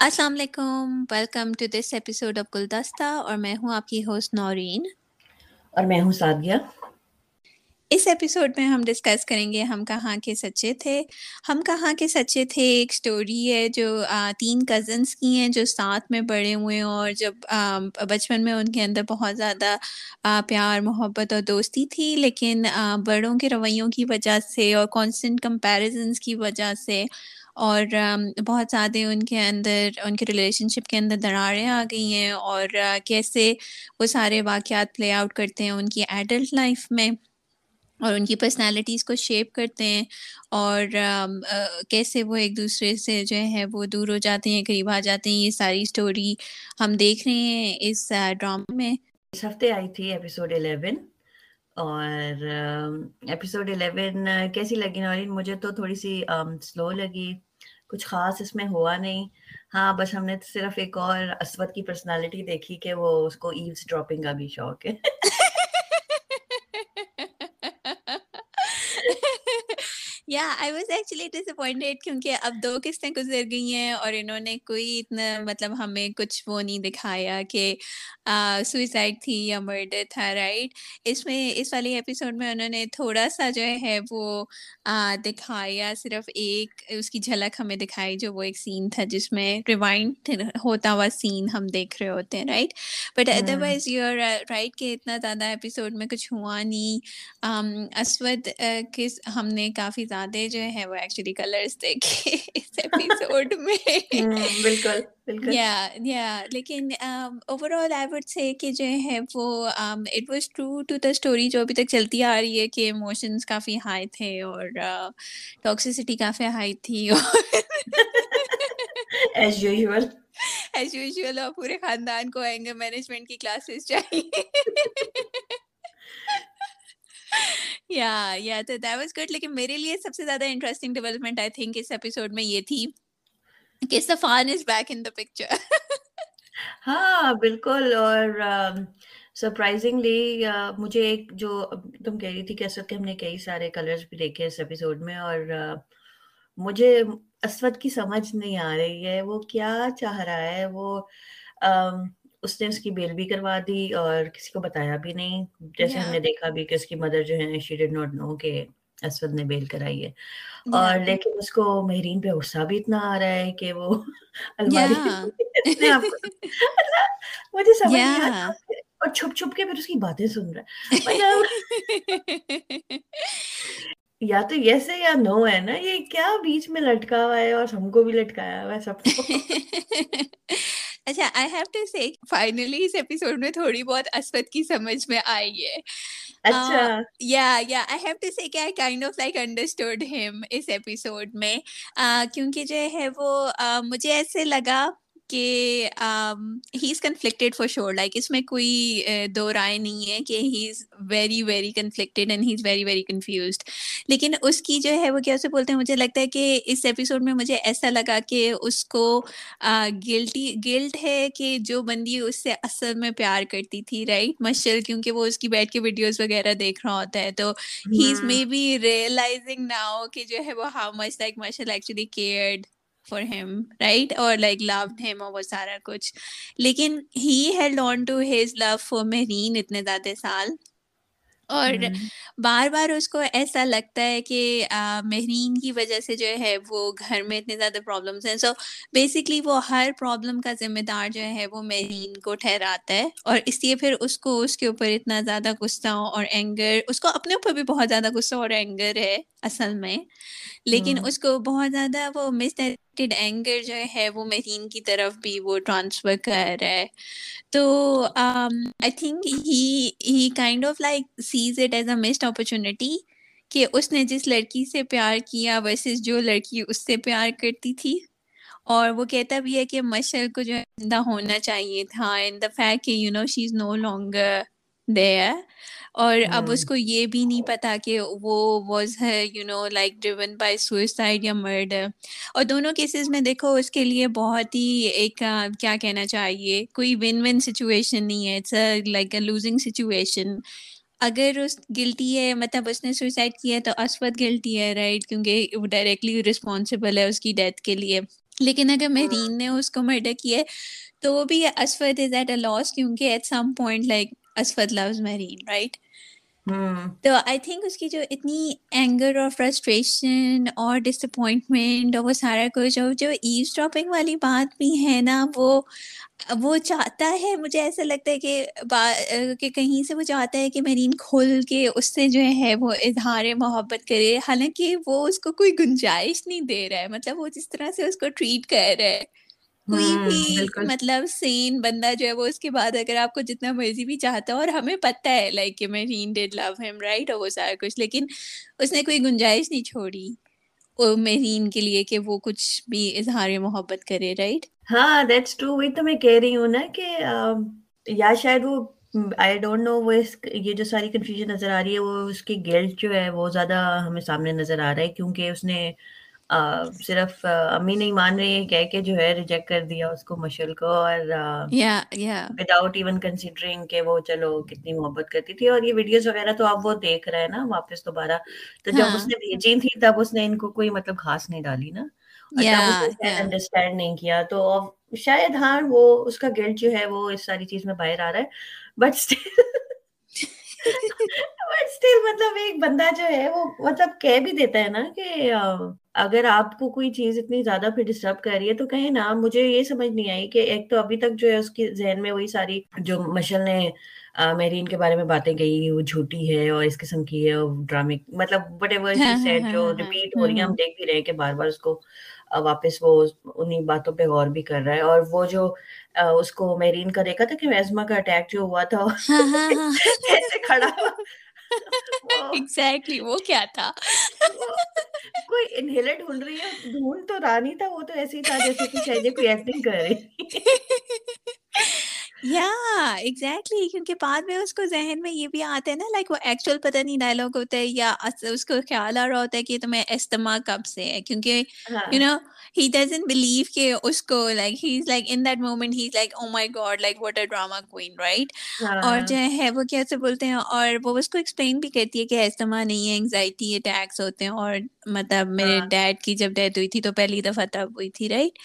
السلام علیکم welcome to this episode of Guldasta اور میں ہوں آپ کی ہوسٹ نورین۔ اور میں ہوں سادیہ اس ایپیسوڈ میں ہم ڈسکس کریں گے ہم کہاں کے سچے تھے۔ ہم کہاں کے سچے تھے ایک سٹوری ہے جو تین کزنس کی ہیں جو ساتھ میں بڑے ہوئے ہیں اور جب بچپن میں ان کے اندر بہت زیادہ پیار محبت اور دوستی تھی لیکن بڑوں کے رویوں کی وجہ سے اور کانسٹنٹ کمپیریزنس کی وجہ سے اور بہت زیادہ ان کے اندر، ان کے ریلیشن شپ کے اندر دراڑیں آ گئی ہیں اور کیسے وہ سارے واقعات پلے آؤٹ کرتے ہیں ان کی ایڈلٹ لائف میں اور ان کی پرسنالٹیز کو شیپ کرتے ہیں اور کیسے وہ ایک دوسرے سے جو ہے وہ دور ہو جاتے ہیں، قریب آ جاتے ہیں، یہ ساری اسٹوری ہم دیکھ رہے ہیں اس ڈرامے میں۔ اس ہفتے آئی تھی ایپیسوڈ الیون اور ایپیسوڈ الیون کیسی لگی نورین؟ مجھے تو تھوڑی سی سلو لگی۔ کچھ خاص اس میں ہوا نہیں۔ ہاں بس ہم نے صرف ایک اور اسود کی پرسنالٹی دیکھی کہ وہ اس کو ایوز ڈراپنگ کا بھی شوق ہے۔ یا آئی واز ایکچولی ڈس اپوائنٹیڈ کیونکہ اب دو قسطیں گزر گئی ہیں اور انہوں نے کوئی اتنا مطلب ہمیں کچھ وہ نہیں دکھایا کہ سوئسائڈ تھی یا مرڈر تھا رائٹ اس میں اس والی ایپیسوڈ میں انہوں نے تھوڑا سا جو ہے وہ دکھایا صرف ایک اس کی جھلک ہمیں دکھائی جو وہ ایک سین تھا جس میں ریوائنڈ ہوتا ہوا سین ہم دیکھ رہے ہوتے ہیں right but otherwise you are right کہ اتنا زیادہ ایپیسوڈ میں کچھ ہوا نہیں اسود کس ہم نے کافی زیادہ زیادہ جو ہے وہ ایکچولی کلرس دیکھے اس ایپیسوڈ میں۔ بالکل یا یا لیکن over all I would say کہ جو ہے وہ it was true to the story جو ابھی تک چلتی آ رہی ہے کہ ایموشنس کافی ہائی تھے اور ٹاکسیسٹی کافی ہائی تھی ایز یوزول ایز یوزول اور پورے خاندان کو اینگر مینجمنٹ کی کلاسز چاہیے۔ یا یا تو دیٹ واز گڈ لیکن میرے لیے سب سے زیادہ انٹرسٹنگ ڈیولپمنٹ آئی تھنک اس ایپیسوڈ میں یہ تھی کہ سفان از بیک ان دا پکچر ہاں بالکل اور سرپرائزنگلی مجھے ایک جو تم کہہ رہی تھی کہ اسود کے ہم نے کئی سارے کلرز بھی دیکھے اس ایپیسوڈ میں اور مجھے اسود کی سمجھ نہیں آ رہی ہے وہ کیا چاہ رہا ہے وہ اس نے اس کی بیل بھی کروا دی اور کسی کو بتایا بھی نہیں۔ جیسے ہم نے دیکھا بھی کہ اس کی مدر جو ہے شی ڈڈ ناٹ نو کہ اسود نے بیل کرائی ہے۔ اور لیکن اس کو مہرین پہ غصہ بھی اتنا آ رہا ہے کہ وہ الماری مجھے سمجھ اور چھپ چھپ کے پھر اس کی باتیں سن رہا ہے۔ یا تو یس ہے یا نو ہے نا۔ یہ کیا بیچ میں لٹکا ہوا ہے اور ہم کو بھی لٹکایا ہوا ہے سب کو۔ اچھا I have to say finally us episode میں تھوڑی بہت اسود کی سمجھ میں آئی ہے۔ اچھا۔ یا یا آئی ہیو ٹو سے کہ I kind of like understood ہم اس ایپیسوڈ میں۔ کیونکہ جو ہے وہ مجھے ایسے لگا کہ he is conflicted for sure like اس میں کوئی دو رائے نہیں ہے کہ he is very very conflicted and he is very very confused لیکن اس کی جو ہے وہ کیسے بولتے ہیں؟ مجھے لگتا ہے کہ اس ایپیسوڈ میں مجھے ایسا لگا کہ اس کو گلٹی گلٹ ہے کہ جو بندی اس سے اصل میں پیار کرتی تھی رائٹ مشل کیونکہ وہ اس کی بیٹھ کے ویڈیوز وغیرہ دیکھ رہا ہوتا ہے۔ تو he is maybe realizing now کہ جو ہے وہ how much like Mashal actually cared for him right اور لائک لو ہیم اور وہ سارا کچھ لیکن he held on to his love for Mehreen اتنے زیادہ سال اور بار بار اس کو ایسا لگتا ہے کہ مہرین کی وجہ سے جو ہے وہ گھر میں اتنے زیادہ پرابلمس ہیں سو بیسکلی وہ ہر پرابلم کا ذمہ دار جو ہے وہ مہرین کو ٹھہراتا ہے اور اس لیے پھر اس کو اس کے اوپر اتنا زیادہ غصہ اور اینگر اس کو اپنے اوپر بھی بہت زیادہ غصہ اور اینگر ہے اصل میں۔ لیکن اس کو بہت زیادہ وہ مس ڈائریکٹیڈ اینگر جو ہے وہ مہرین کی طرف بھی وہ ٹرانسفر کر رہا ہے۔ تو I think he kind of like sees it as a missed opportunity کہ اس نے جس لڑکی سے پیار کیا ورسز جو لڑکی اس سے پیار کرتی تھی۔ اور وہ کہتا بھی ہے کہ مشر کو جو ہے زندہ ہونا چاہیے تھا۔ ان دا فیکٹ کہ you know she is no longer there اور اب اس کو یہ بھی نہیں پتا کہ وہ واز ہے you know like driven by suicide یا مرڈر اور دونوں کیسز میں دیکھو اس کے لیے بہت ہی ایک کیا کہنا چاہیے کوئی ون ون سچویشن نہیں ہے it's like a losing situation اگر اس گلٹی ہے مطلب اس نے سوئسائڈ کیا ہے تو اسود گلٹی ہے رائٹ کیونکہ وہ ڈائریکٹلی رسپانسبل ہے اس کی ڈیتھ کے لیے. لیکن اگر مرین نے اس کو مرڈر کیا تو وہ بھی اسفت از ایٹ اے لاس کیونکہ ایٹ سم پوائنٹ لائک اسفت لوز مرین رائٹ Hmm. تو آئی تھنک اس کی جو اتنی اینگر اور فرسٹریشن اور ڈس اپوائنٹمنٹ اور وہ سارا کچھ اور جو ایز ڈراپنگ والی بات بھی ہے نا، وہ وہ چاہتا ہے، مجھے ایسا لگتا ہے کہ کہ کہیں سے وہ چاہتا ہے کہ مرین کھل کے اس سے جو ہے وہ اظہار محبت کرے۔ حالانکہ وہ اس کو کوئی گنجائش نہیں دے رہا ہے۔ مطلب وہ جس طرح سے اس کو ٹریٹ کر رہا ہے۔ کوئی بھی مطلب سین بندہ جو ہے وہ اس کے بعد اگر آپ کو جتنا مرضی بھی چاہتا ہے اور ہمیں پتہ ہے لائک کہ میں رین ڈیڈ لو ہیم رائٹ اور وہ سارا کچھ۔ لیکن اس نے کوئی گنجائش نہیں چھوڑی میرین کے لیے کہ وہ کچھ بھی اظہار محبت کرے رائٹ ہاں دیٹس ٹرو وہی تو میں کہہ رہی ہوں نا کہ یا شاید وہ آئی ڈونٹ نو وہ یہ جو ساری کنفیوژن نظر آ رہی ہے وہ اس کی گلٹ جو ہے وہ زیادہ ہمیں سامنے نظر آ رہا ہے کیونکہ اس نے صرف امی نہیں مان رہی کہہ کے جو ہے ریجیکٹ کر دیا اس کو مشل کو اور وداؤٹ ایون کنسیڈرنگ کہ وہ چلو کتنی محبت کرتی تھی اور یہ ویڈیوز وغیرہ تو اب وہ دیکھ رہے ہیں نا واپس دوبارہ۔ تو جب اس نے بھیجی تھی تب اس نے ان کو کوئی مطلب خاص نہیں ڈالی نا۔ انڈرسٹینڈ نہیں کیا۔ تو شاید ہاں وہ اس کا گلٹ جو ہے وہ اس ساری چیز میں باہر آ رہا ہے۔ بٹ مطلب ایک بندہ جو ہے وہ مطلب کہہ بھی دیتا ہے نا کہ اگر آپ کو کوئی چیز اتنی زیادہ پھر ڈسٹرب کر رہی ہے تو کہیں نا مجھے یہ سمجھ نہیں آئی کہ ایک تو ابھی تک جو ہے اس کی ذہن میں وہی ساری جو مشل نے میرین کے بارے میں باتیں کہی وہ جھوٹی ہے اور اس قسم کی ہے ڈرامے مطلب وٹ ایور جو ریپیٹ ہو رہی ہے ہم دیکھ بھی رہے ہیں کہ بار بار اس کو واپس وہ انہیں باتوں پہ غور بھی کر رہا ہے اور وہ جو اس کو میرین کا دیکھا تھا کہ ویزما کا اٹیک جو ہوا تھا ایسے کھڑا ایگزیکٹلی وہ کیا تھا؟ کوئی انہیلر ڈھونڈ رہی ہے ڈھونڈ تو رانی تھا وہ تو ایسے ہی تھا جیسے کہ شاید کوئی ایکٹنگ کر رہی۔ یا ایگزیکٹلی کیونکہ بعد میں اس کو ذہن میں یہ بھی آتا ہے نا لائک وہ ایکچوئل پتہ نہیں ڈائلاگ ہوتا ہے یا اس کو خیال آ رہا ہوتا ہے کہ تمہیں استما کب سے ہے کیونکہ you know he doesn't believe کہ اس کو like he is like in that moment he is like oh my god like what a drama queen right اور جو ہے وہ کیسے بولتے ہیں اور وہ اس کو ایکسپلین بھی کرتی ہے کہ استما نہیں ہے انگزائٹی اٹیکس ہوتے ہیں اور مطلب میرے ڈیڈ کی جب ڈیتھ ہوئی تھی تو پہلی دفعہ تب ہوئی تھی رائٹ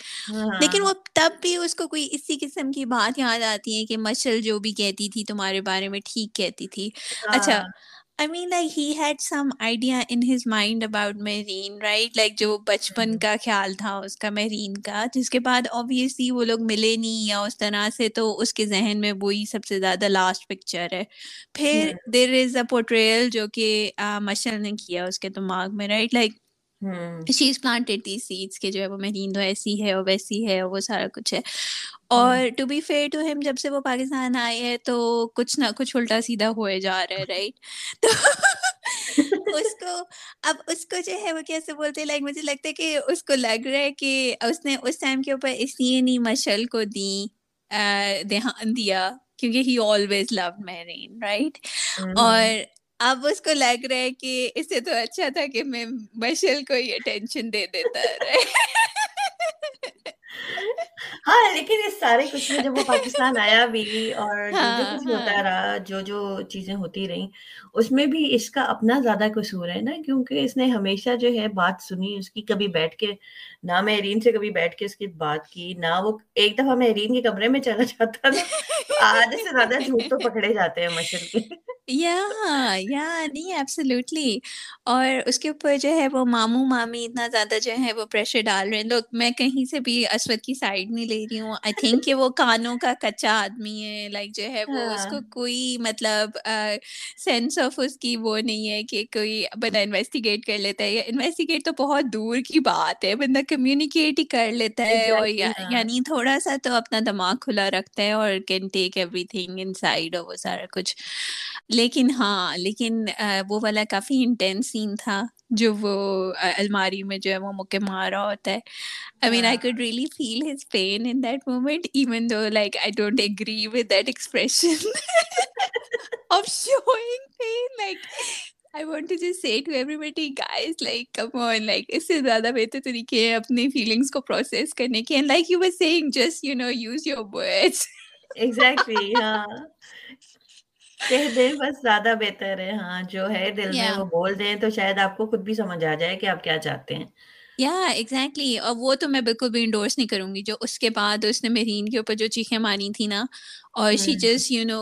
لیکن وہ تب بھی اس کو کوئی اسی قسم کی بات یاد آتی ہے کہ مشل جو بھی کہتی تھی تمہارے بارے میں ٹھیک کہتی تھی۔ اچھا I mean like he had some idea in his mind about Mehreen right like جو بچپن کا خیال تھا اس کا مہرین کا جس کے بعد آبویسلی وہ لوگ ملے نہیں یا اس طرح سے تو اس کے ذہن میں وہی سب سے زیادہ لاسٹ پکچر ہے۔ پھر دیر از اے پورٹریل جو کہ مشل نے کیا اس کے دماغ میں right like she's planted the seeds کے جو ہے وہ مہرین تو ایسی ہے اور ویسی ہے اور وہ سارا کچھ ہے۔ اور ٹو بی فیئر ٹو ہم جب سے وہ پاکستان آئے ہے تو کچھ نہ کچھ الٹا سیدھا ہوئے جا رہا ہے رائٹ تو اس کو اب اس کو جو ہے وہ کیسے بولتے لائک مجھے لگتا ہے کہ اس کو لگ رہا ہے کہ اس نے اس ٹائم کے اوپر اس لیے نہیں مشل کو دی دھیان دیا کیونکہ he always love Mehreen right اور اب اس کو لگ رہا ہے کہ اس سے تو اچھا تھا کہ میں مشل کو یہ ٹینشن دے دیتا رہے۔ ہاں لیکن اس سارے کچھ میں جب وہ پاکستان آیا بھی اور جو جو کچھ ہوتا ہاں۔ رہا جو جو چیزیں ہوتی رہی اس میں بھی اس کا اپنا زیادہ قصور ہے نا کیونکہ اس نے ہمیشہ جو ہے بات سنی اس کی کبھی بیٹھ کے نہ میں ارین سے کبھی بیٹھ کے اس کی بات کی نہ وہ ایک دفعہ میں ارین کے کمرے میں چلا جاتا تھا آج سے زیادہ جھوٹ تو پکڑے جاتے ہیں مشر کے یا یا نہیں ایبسلیوٹلی اور اس کے اوپر جو ہے وہ ماموں مامی اتنا زیادہ جو ہے وہ پریشر ڈال رہے ہیں۔ لوگ میں کہیں سے بھی اسود کی سائڈ نہیں لے رہی ہوں۔ آئی تھنک کہ وہ کانوں کا کچا آدمی ہے۔ لائک جو ہے وہ اس کو کوئی مطلب سینس آف اس کی وہ نہیں ہے کہ کوئی بندہ انویسٹیگیٹ کر لیتا ہے۔ انویسٹیگیٹ تو بہت دور کی بات ہے۔ بندہ کمیونیکیٹ ہی کر لیتا ہے اور یعنی تھوڑا سا تو اپنا دماغ کھلا رکھتا ہے اور can take everything inside اور وہ سارا کچھ۔ لیکن ہاں لیکن وہ والا کافی انٹینس سین تھا۔ جو وہ الماری میں جو ہے وہ مکے مارا ہوتا ہے۔ I mean I could really feel his pain in that moment even though like I don't agree with that expression of showing pain like I want to just say to every guys like come on like اس سے زیادہ بہتر طریقے ہیں اپنی feelings کو process کرنے کے۔ And like you were seeing just you know use your words exactly ہاں۔ کہہ دیں بس زیادہ بہتر ہے ہاں جو ہے دل میں وہ بول دیں تو شاید آپ کو خود بھی سمجھ آ جائے کہ آپ کیا چاہتے ہیں یا ایگزیکٹلی اور وہ تو میں بالکل بھی انڈورس نہیں کروں گی جو اس کے بعد اس نے مرین کے اوپر جو چیخیں ماری تھی نا اور she just you know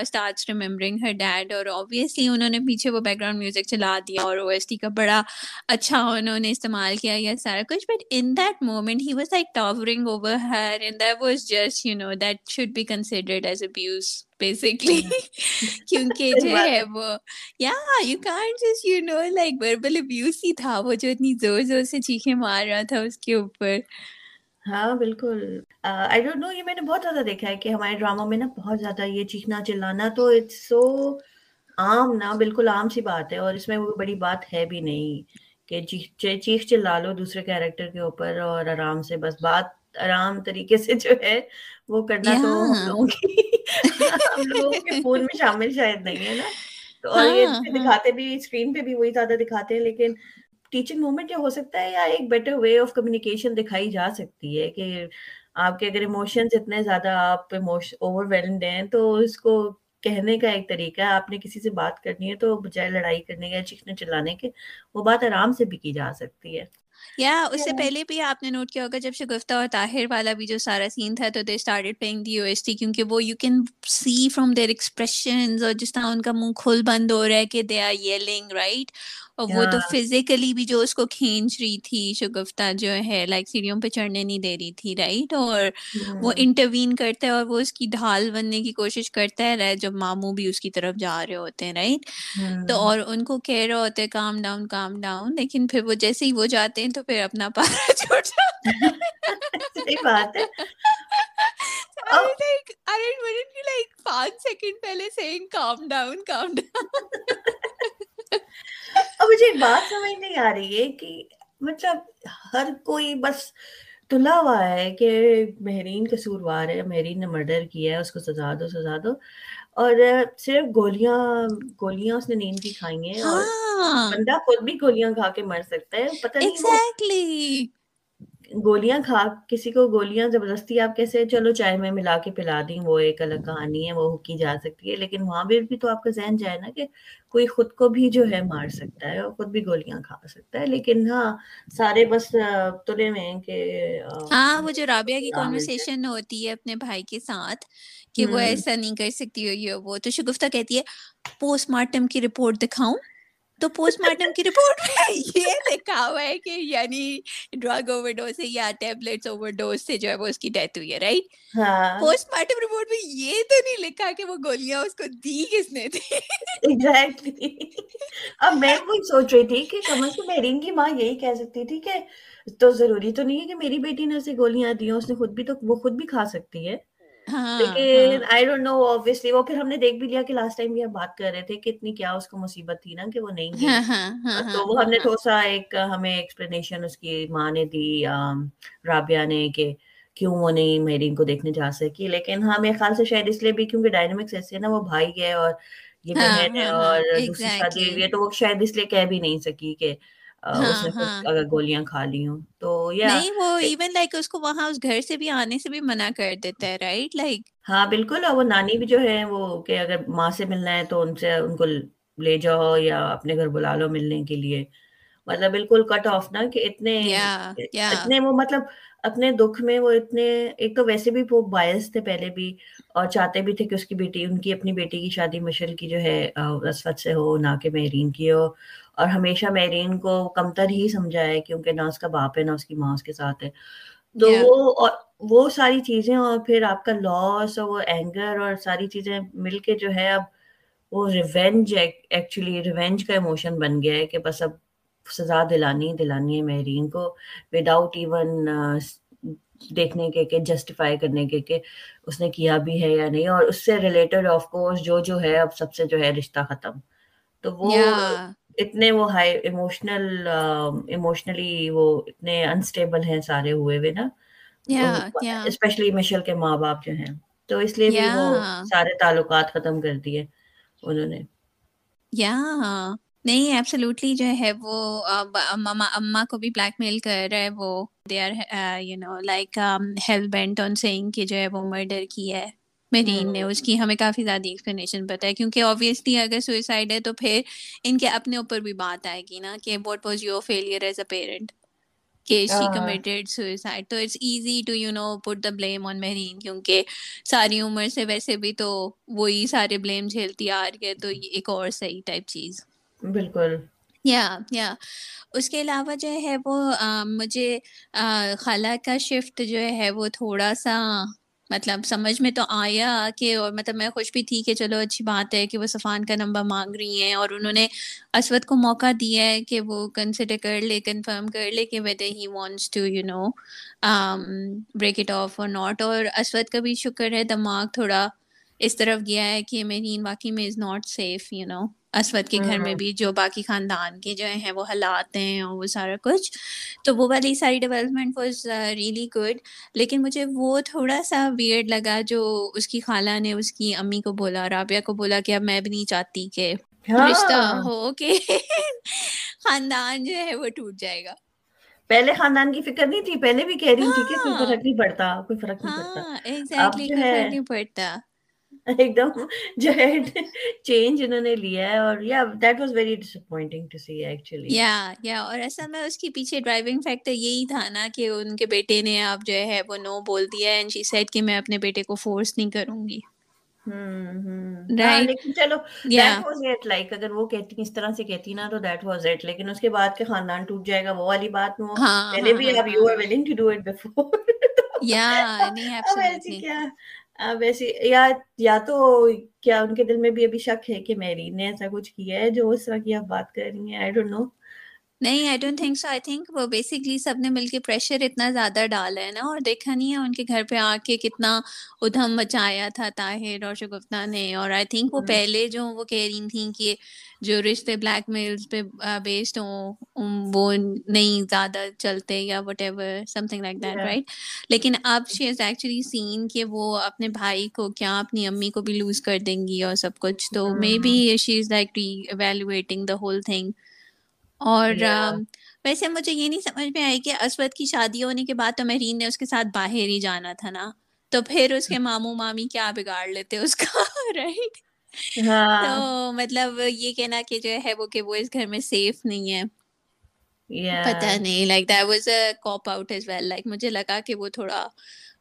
starts remembering her dad اور اوبیسلی انہوں نے پیچھے وہ بیک گراؤنڈ میوزک چلا دیا اور او ایس ٹی کا بڑا اچھا انہوں نے استعمال کیا یا سارا کچھ but in that moment he was like towering over her and that was just you know that should be considered as abuse basically کیونکہ جو ہے وہ یا you can't just you know like verbal abuse ہی تھا وہ جو اتنی زور زور سے چیخیں مار رہا تھا اس کے اوپر ہاں بالکل آئی ڈونٹ نو یہ میں نے بہت زیادہ دیکھا ہے کہ ہمارے ڈراموں میں نا بہت زیادہ یہ چیخنا چلانا تو اٹس سو عام نا بالکل عام سی بات ہے اور اس میں وہ بڑی بات ہے بھی نہیں کہ چیخ چلا لو دوسرے کیریکٹر کے اوپر اور آرام سے بس بات آرام طریقے سے جو ہے وہ کرنا تو ہم لوگوں کی ہم لوگوں کے فون میں شامل شاید نہیں ہے نا۔ تو اور یہ ہاں، ہاں۔ دکھاتے بھی اسکرین پہ بھی وہی زیادہ دکھاتے ہیں لیکن ٹیچنگ مومنٹ یہ ہو سکتا ہے یا ایک بیٹر وے آف کمیونیکیشن دکھائی جا سکتی ہے کہ آپ کے اگر ایموشنز اتنے زیادہ آپ اوور ویلڈ ہیں تو اس کو کہنے کا ایک طریقہ ہے۔ آپ نے کسی سے بات کرنی ہے تو بجائے لڑائی کرنے کا چیخنے چلانے کے وہ بات آرام سے بھی کی جا سکتی ہے۔ یا اس سے پہلے بھی آپ نے نوٹ کیا ہوگا جب شگفتہ اور طاہر والا بھی جو سارا سین تھا تو they started playing the O S T کیونکہ وہ you can see from their expressions اور جس طرح ان کا منہ کھل بند ہو رہا ہے کہ دے آر یلنگ رائٹ اور وہ تو فزیکلی بھی جو اس کو کھینچ رہی تھی شگفتہ جو ہے لائک سیڑھیوں پہ چڑھنے نہیں دے رہی تھی رائٹ اور وہ انٹروین کرتا ہے اور وہ اس کی ڈھال بننے کی کوشش کرتا ہے جب ماموں بھی اس کی طرف جا رہے ہوتے ہیں رائٹ تو اور ان کو کہہ رہے ہوتے ہیں کام ڈاؤن کام ڈاؤن لیکن پھر وہ جیسے ہی وہ جاتے ہیں تو پھر اپنا پارا چھوڑ جاتے بات ہے۔ پانچ سیکنڈ پہلے سے کام ڈاؤن کام ڈاؤن اب مجھے ایک بات سمجھ نہیں آ رہی ہے کہ مطلب ہر کوئی بس تلا ہوا ہے کہ مہرین قصوروار ہے مہرین نے مرڈر کیا ہے اس کو سزا دو سزا دو۔ اور صرف گولیاں گولیاں اس نے نیند کی کھائی ہیں اور ہاں۔ بندہ خود بھی گولیاں کھا کے مر سکتا ہے پتہ نہیں گولیاں کھا کسی کو گولیاں زبردستی آپ کیسے چلو چائے میں ملا کے پلا دیں وہ ایک الگ کہانی ہے وہ کی جا سکتی ہے لیکن وہاں بھی بھی تو آپ کا ذہن جائے نا کہ کوئی خود کو بھی جو ہے مار سکتا ہے اور خود بھی گولیاں کھا سکتا ہے لیکن ہاں سارے بس تلے میں کہ ہاں وہ جو رابعہ کی کانورسیشن ہوتی ہے اپنے بھائی کے ساتھ کہ وہ ایسا نہیں کر سکتی ہو یہ وہ تو شگفتہ کہتی ہے پوسٹ مارٹم کی رپورٹ دکھاؤں؟ تو پوسٹ مارٹم کی رپورٹ میں یہ لکھا ہوا ہے کہ یعنی ڈرگ اوور ڈوز سے یا ٹیبلٹس اوور ڈوز سے جو ہے وہ اس کی ڈیتھ ہوئی ہے رائٹ پوسٹ مارٹم رپورٹ میں یہ تو نہیں لکھا کہ وہ گولیاں اس کو دی کس نے تھی۔ ایگزیکٹلی اب میں وہی سوچ رہی تھی کہ کم از کم میرین کی ماں یہی کہہ سکتی تھی کہ تو ضروری تو نہیں ہے کہ میری بیٹی نے اسے گولیاں دی اس نے خود بھی تو وہ خود بھی کھا سکتی ہے۔ لیکن آئی ڈونٹ نو آبویسلی وہ پھر ہم نے دیکھ بھی لیا کہ لاسٹ ٹائم بھی ہم بات کر رہے تھے کہ اتنی کیا اس کو مصیبت تھی نا کہ وہ نہیں گئی ہاں، ہاں، تو وہ ہم نے تھوڑا سا ایک ہمیں ایکسپلینیشن اس کی ماں نے دی رابعہ نے کہ کیوں وہ نہیں کو دیکھنے جا سکی۔ لیکن ہاں میرے خیال سے شاید اس لیے بھی کیونکہ ڈائنامکس ایسے نا وہ بھائی ہے اور یہ بہن ہے اور دوسری شادی ہوئی ہے تو وہ شاید اس لیے کہہ بھی نہیں سکی کہ ہاں، ہاں۔ اگر گولیاں کھا لی ہوں تو نہیں وہ ایون لائک اس کو وہاں اس گھر سے بھی آنے سے بھی منع کر دیتا ہے رائٹ لائک ہاں بالکل اور وہ نانی بھی جو ہے وہ کہ اگر ماں سے ملنا ہے تو ان سے ان کو لے جاؤ یا اپنے گھر بلا لو ملنے کے لیے۔ مطلب بالکل کٹ آف نا کہ اتنے اتنے وہ مطلب اپنے دکھ میں وہ اتنے ایک تو ویسے بھی وہ باعث تھے پہلے بھی اور چاہتے بھی تھے کہ اس کی بیٹی ان کی اپنی بیٹی کی شادی مشل کی جو ہے رسفت سے ہو نہ کہ مہرین کی ہو اور ہمیشہ میرین کو کمتر ہی سمجھا ہے کیونکہ نہ اس کا باپ ہے نہ اس کی ماں اس کے ساتھ ہے تو وہ وہ ساری چیزیں اور پھر آپ کا لاس اور وہ اینگر اور ساری چیزیں مل کے جو ہے اب وہ ریونج ایکچولی ریونج کا ایموشن بن گیا ہے کہ بس اب سزا دلانی دلانی ہے مہرین کو وداؤٹ ایون دیکھنے کے کہ جسٹیفائی کرنے کے کہ اس نے کیا بھی ہے یا نہیں اور اس سے ریلیٹڈ آف کورس جو جو ہے اب سب سے جو ہے رشتہ ختم۔ تو وہ اتنے وہ ہائی ایموشنل ایموشنلی وہ اتنے انسٹیبل ہیں سارے ہوئے ہوئے نا۔ اسپیشلی مشل کے ماں باپ جو ہیں۔ تو اس لیے بھی وہ سارے تعلقات ختم کر دیے انہوں نے۔ یا۔ نہیں ایبسلوٹلی جو ہے وہ اما کو بھی بلیک میل کر رہا ہے وہ they are you know like hell bent on سینگ کہ جو ہے وہ مرڈر کی ہے مرین نے اس کی ہمیں کافی زیادہ ایکسپلینیشن پتا ہے کیونکہ آبویسلی اگر سوئسائڈ ہے تو پھر ان کے اپنے اوپر بھی بات آئے گی نا کہ what was your failure as a parent کہ شی کمیٹیڈ سوئسائڈ تو it's easy to you know put the blame on Mehreen کیونکہ ساری عمر سے ویسے بھی تو وہی سارے بلیم جھیلتی آ رہی ہے تو ایک اور صحیح ٹائپ چیز۔ بالکل۔ یا یا۔ اس کے علاوہ جو ہے وہ مجھے خالہ کا شفٹ جو ہے وہ تھوڑا سا مطلب سمجھ میں تو آیا کہ، اور مطلب میں خوش بھی تھی کہ چلو اچھی بات ہے کہ وہ صفان کا نمبر مانگ رہی ہیں اور انہوں نے اسود کو موقع دیا ہے کہ وہ کنسیڈر کر لے کنفرم کر لے کہ whether he wants to you know break it off اور ناٹ اور اسود کا بھی شکر ہے، دماغ تھوڑا اس طرف گیا ہے کہ میری واقعی میں is not safe you know Aswad کے گھر میں بھی جو باقی خاندان کے جو ہیں وہ حالات ہیں اور وہ سارا کچھ۔ تو وہ والی ساری ڈیولپمنٹ واز ریئلی گڈ لیکن مجھے وہ تھوڑا سا ویئرڈ لگا جو اس کی خالہ نے اس کی امی کو بولا رابعہ کو بولا کہ اب میں بھی نہیں چاہتی کہ ہاں۔ رشتہ ہو کہ خاندان جو ہے وہ ٹوٹ جائے گا۔ پہلے خاندان کی فکر نہیں تھی پہلے بھی کہہ رہی تھی کہ کوئی فرق نہیں پڑتا کوئی فرق نہیں پڑتا۔ ہاں ایگزیکٹلی کوئی فرق نہیں پڑتا۔ ایک دم جو ہے چینج انہوں نے لیا ہے اور یا that was very disappointing to see actually یا یا اور اصل میں اس کے پیچھے ڈرائیونگ فیکٹر یہی تھا نا کہ ان کے بیٹے نے اب جو ہے وہ نو بول دیا اینڈ شی سیڈ کہ میں اپنے بیٹے کو فورس نہیں کروں گی ہاں، لیکن چلو دیٹ واز اٹ لائک اگر وہ کہتی اس طرح سے کہتی نا تو دیٹ واز اٹ لیکن اس کے بعد کے خاندان ٹوٹ جائے گا وہ والی بات وہ پہلے بھی اب you are willing to do it before یا نہیں ایبسولوٹلی کیا؟ ویسے یا یا تو کیا ان کے دل میں بھی ابھی شک ہے کہ میری نے ایسا کچھ کیا ہے جو اس طرح کی آپ بات کر رہی ہیں آئی ڈونٹ نو نہیں I don't think so I think وہ بیسکلی سب نے مل کے پریشر اتنا زیادہ ڈالا ہے نا اور دیکھا نہیں ہے ان کے گھر پہ آ کے کتنا ادھم مچایا تھا طاہر اور شگفتہ نے۔ اور آئی تھنک وہ پہلے جو وہ کہہ رہی تھیں کہ جو رشتے بلیک میلز پہ بیسڈ ہوں وہ نہیں زیادہ چلتے یا whatever something like that right لیکن اب شی ہیز ایکچولی سین کہ وہ اپنے بھائی کو کیا اپنی امی کو بھی لوز کر دیں گی اور سب کچھ۔ تو maybe she is like reevaluating the whole thing اور ویسے مجھے یہ نہیں سمجھ میں آئی کہ اسود کی شادی ہونے کے بعد تو مہرین نے اس کے ساتھ باہر ہی جانا تھا نا؟ تو پھر اس کے ماموں مامی کیا بگاڑ لیتے اس کا؟ رائٹ ہاں۔ تو مطلب یہ کہنا کہ جو ہے وہ کہ وہ اس گھر میں سیف نہیں ہے۔ پتا نہیں like that was a cop out as well like مجھے لگا کہ وہ تھوڑا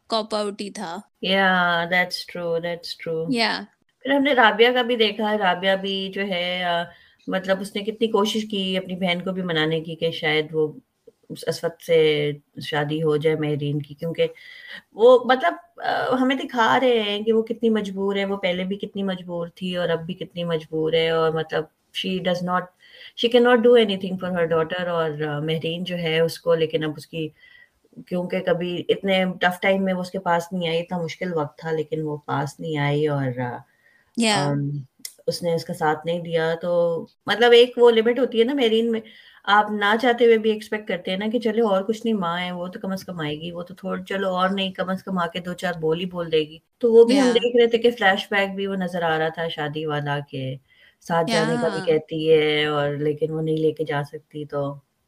کاپ آؤٹ ہی تھا۔ یا دیٹس ٹرو دیٹس ٹرو یا پھر ہم نے رابعہ کا بھی دیکھا ہے رابعہ بھی جو ہے مطلب اس نے کتنی کوشش کی اپنی بہن کو بھی منانے کی کہ شاید وہ اس وقت سے شادی ہو جائے مہرین کی کیونکہ وہ مطلب ہمیں دکھا رہے ہیں کہ وہ کتنی مجبور ہے وہ پہلے بھی کتنی مجبور تھی اور اب بھی کتنی مجبور ہے اور مطلب she does not she can not do anything for her daughter اور مہرین جو ہے اس کو لیکن اب اس کی کیونکہ کبھی اتنے ٹف ٹائم میں وہ اس کے پاس نہیں آئی اتنا مشکل وقت تھا لیکن وہ پاس نہیں آئی اور اس نے اس کا ساتھ نہیں دیا تو مطلب ایک وہ لمٹ ہوتی ہے نا میرین میں۔ آپ نہ چاہتے ہوئے بھی ایکسپیکٹ کرتے ہیں نا کہ چلے اور کچھ نہیں ماں ہے وہ تو کم از کم آئے گی۔ وہ تو تھوڑا چلو اور نہیں کم از کم آ کے دو چار بول ہی بول دے گی۔ تو وہ بھی ہم دیکھ رہے تھے کہ فلیش بیک بھی وہ نظر آ رہا تھا شادی والا کے ساتھ جانے کا بھی کہتی ہے اور لیکن وہ نہیں لے کے جا سکتی تو۔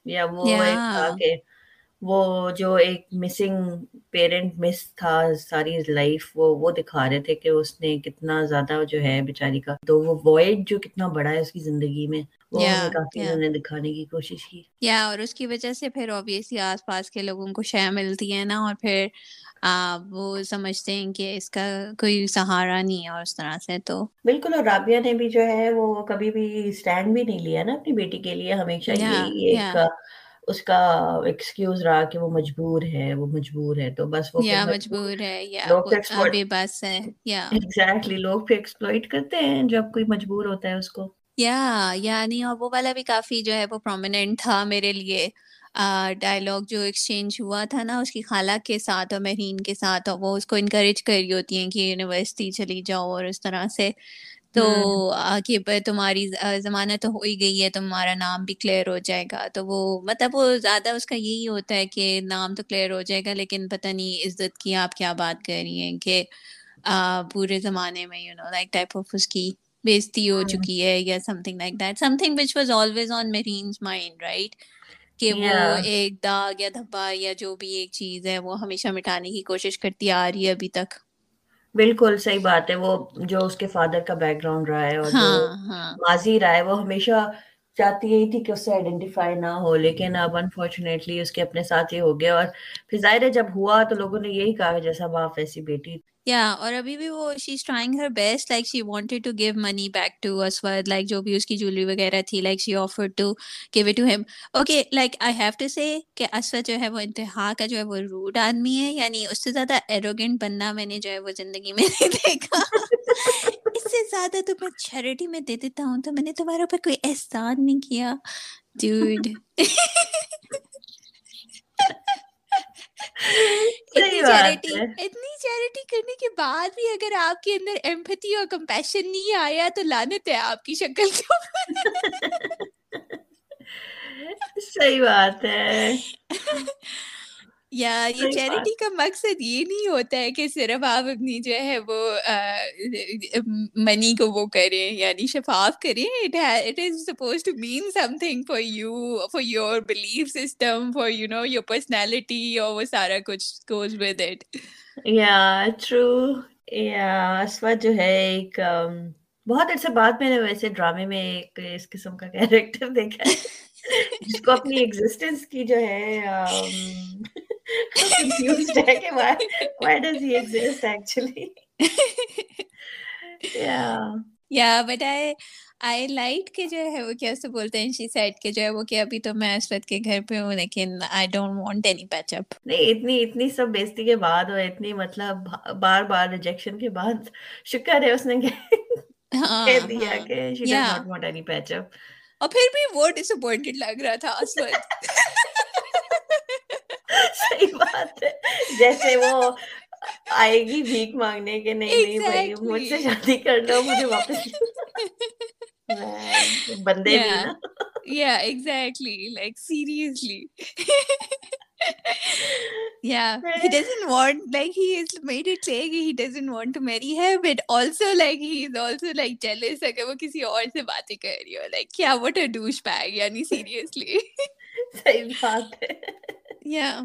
یا وہ تھا کہ وہ جو ایک مسنگ پیرنٹ مس تھا ساری لائف وہ وہ دکھا رہے تھے کہ اس نے کتنا زیادہ جو ہے بیچاری کا تو وہ وائڈ جو کتنا بڑا ہے اس کی زندگی میں دکھانے کی کوشش کی۔ یا اور اس کی وجہ سے پھر اوبیسلی آس پاس کے لوگوں کو شے ملتی ہے نا اور پھر وہ سمجھتے ہیں کہ اس کا کوئی سہارا نہیں ہے اور اس طرح سے تو۔ بالکل اور رابعہ نے بھی جو ہے وہ کبھی بھی اسٹینڈ بھی نہیں لیا نا اپنی بیٹی کے لیے ہمیشہ اس کا ایکسکیوز رہا کہ وہ مجبور ہے وہ مجبور ہے تو بس وہ یا مجبور ہے یا بے بس ہے یا۔ ایگزیکٹلی لوگ پھر ایکسپلوئٹ کرتے ہیں جب کوئی مجبور ہوتا ہے اس کو۔ یا یعنی اور وہ والا بھی کافی جو ہے وہ پرومیننٹ تھا میرے لیے۔ ڈائلاگ جو ایکسچینج ہوا تھا نا اس کی خالہ کے ساتھ اور مہرین کے ساتھ اور وہ اس کو انکریج کر رہی ہوتی ہیں کہ یونیورسٹی چلی جاؤ اور اس طرح سے۔ تو کہ تمہاری ضمانت تو ہو ہی گئی ہے تمہارا نام بھی کلیئر ہو جائے گا۔ تو وہ مطلب وہ زیادہ اس کا یہی ہوتا ہے کہ نام تو کلیئر ہو جائے گا لیکن پتہ نہیں عزت کی آپ کیا بات کر رہی ہیں کہ پورے زمانے میں you know like type of اس کی بےزتی ہو چکی ہے یا something like that something which was always on Mehreen's mind right کہ وہ ایک داغ یا دھبا یا جو بھی ایک چیز ہے وہ ہمیشہ مٹانے کی کوشش کرتی آ رہی ہے ابھی تک۔ بالکل صحیح بات ہے وہ جو اس کے فادر کا بیک گراؤنڈ رہا ہے اور جو ہاں، ہاں۔ ماضی رہا ہے وہ ہمیشہ چاہتی یہی تھی کہ اس سے آئیڈینٹیفائی نہ ہو، لیکن اب انفارچونیٹلی اس کے اپنے ساتھ یہ ہو گیا اور پھر ظاہر ہے جب ہوا تو لوگوں نے یہی کہا جیسا باپ ایسی بیٹی یا اور ابھی بھی وہ she is trying her best like she wanted to give money back to Aswad like جو بھی اس کی جویلری وغیرہ تھی like she offer to give it to him okay like I have to say کہ اسود جو ہے وہ انتہا کا جو ہے وہ روڈ آدمی ہے یعنی اس سے زیادہ ایروگینٹ بننا میں نے جو ہے وہ زندگی میں نہیں دیکھا۔ اس سے زیادہ تو میں چیریٹی میں دے دیتا ہوں تو میں نے تمہارے اوپر کوئی احسان نہیں کیا۔ ڈیوڈ اتنی چیریٹی کرنے کے بعد بھی اگر آپ کے اندر ایمپتھی اور کمپیشن نہیں آیا تو لانت ہے آپ کی شکل صحیح بات ہے۔ یا یہ چیریٹی کا مقصد یہ نہیں ہوتا ہے کہ صرف آپ اپنی جو ہے وہ منی کو وہ کریں یعنی شفاف کریں۔ It is suppose to mean something for you for your belief system for you know your personality اور وہ سارا کچھ گوز ود اٹ یا ٹرو یا اسود جو ہے ایک بہت عرصے بعد میں نے ویسے ڈرامے میں ایک اس قسم کا کیریکٹر دیکھا ہے جس کو اپنی ایگزسٹنس کی جو ہے confused ہے کہ why why does he exist actually. Yeah. Yeah but I I light کے جو ہے وہ کیسے بولتے ہیں شی سیٹ کے جو ہے وہ کہ ابھی تو میں اسرت کے گھر پہ ہوں لیکن I don't want any patch up نہیں اتنی اتنی سب بیزتی کے بعد اور اتنی مطلب بار بار ریجیکشن کے بعد شکر ہے اس نے کہہ دیا کہ she does not want any patch up اور پھر بھی وہ ڈس اپوائنٹڈ لگ رہا تھا صحیح بات ہے جیسے وہ آئے گی بھیک مانگنے کے نہیں نہیں بھائی مجھ سے شادی کر لو مجھے واپس بندے بھی نا yeah exactly like seriously yeah he doesn't want like he has made it clear he doesn't want to marry her but also like he is also like jealous اگر وہ کسی اور سے باتیں کر رہی ہو like کیا what a douchebag یعنی seriously صحیح بات ہے یا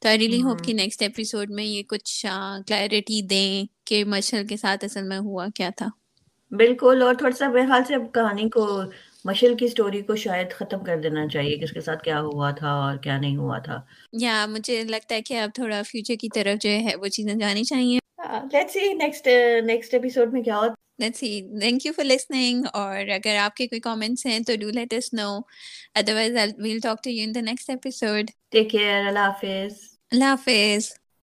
تو آئی ریلی ہوپ کہ نیکسٹ ایپیسوڈ میں یہ کچھ کلیئرٹی دیں کہ مشل کے ساتھ اصل میں ہوا کیا تھا۔ بالکل اور تھوڑا سا میرے خیال سے اب کہانی کو مشل کی سٹوری کو شاید ختم کر دینا چاہیے کہ اس کے ساتھ کیا ہوا تھا اور کیا نہیں ہوا تھا۔ یا مجھے لگتا ہے کہ اب تھوڑا فیوچر کی طرف جو ہے وہ چیزیں جانی چاہیے۔ Let's see next next episode میں کیا ہوتا۔ Let's see thank you for listening اور اگر آپ کے کوئی کامنٹس ہیں تو do let us know otherwise we'll talk to you in the next episode take care اللہ حافظ اللہ حافظ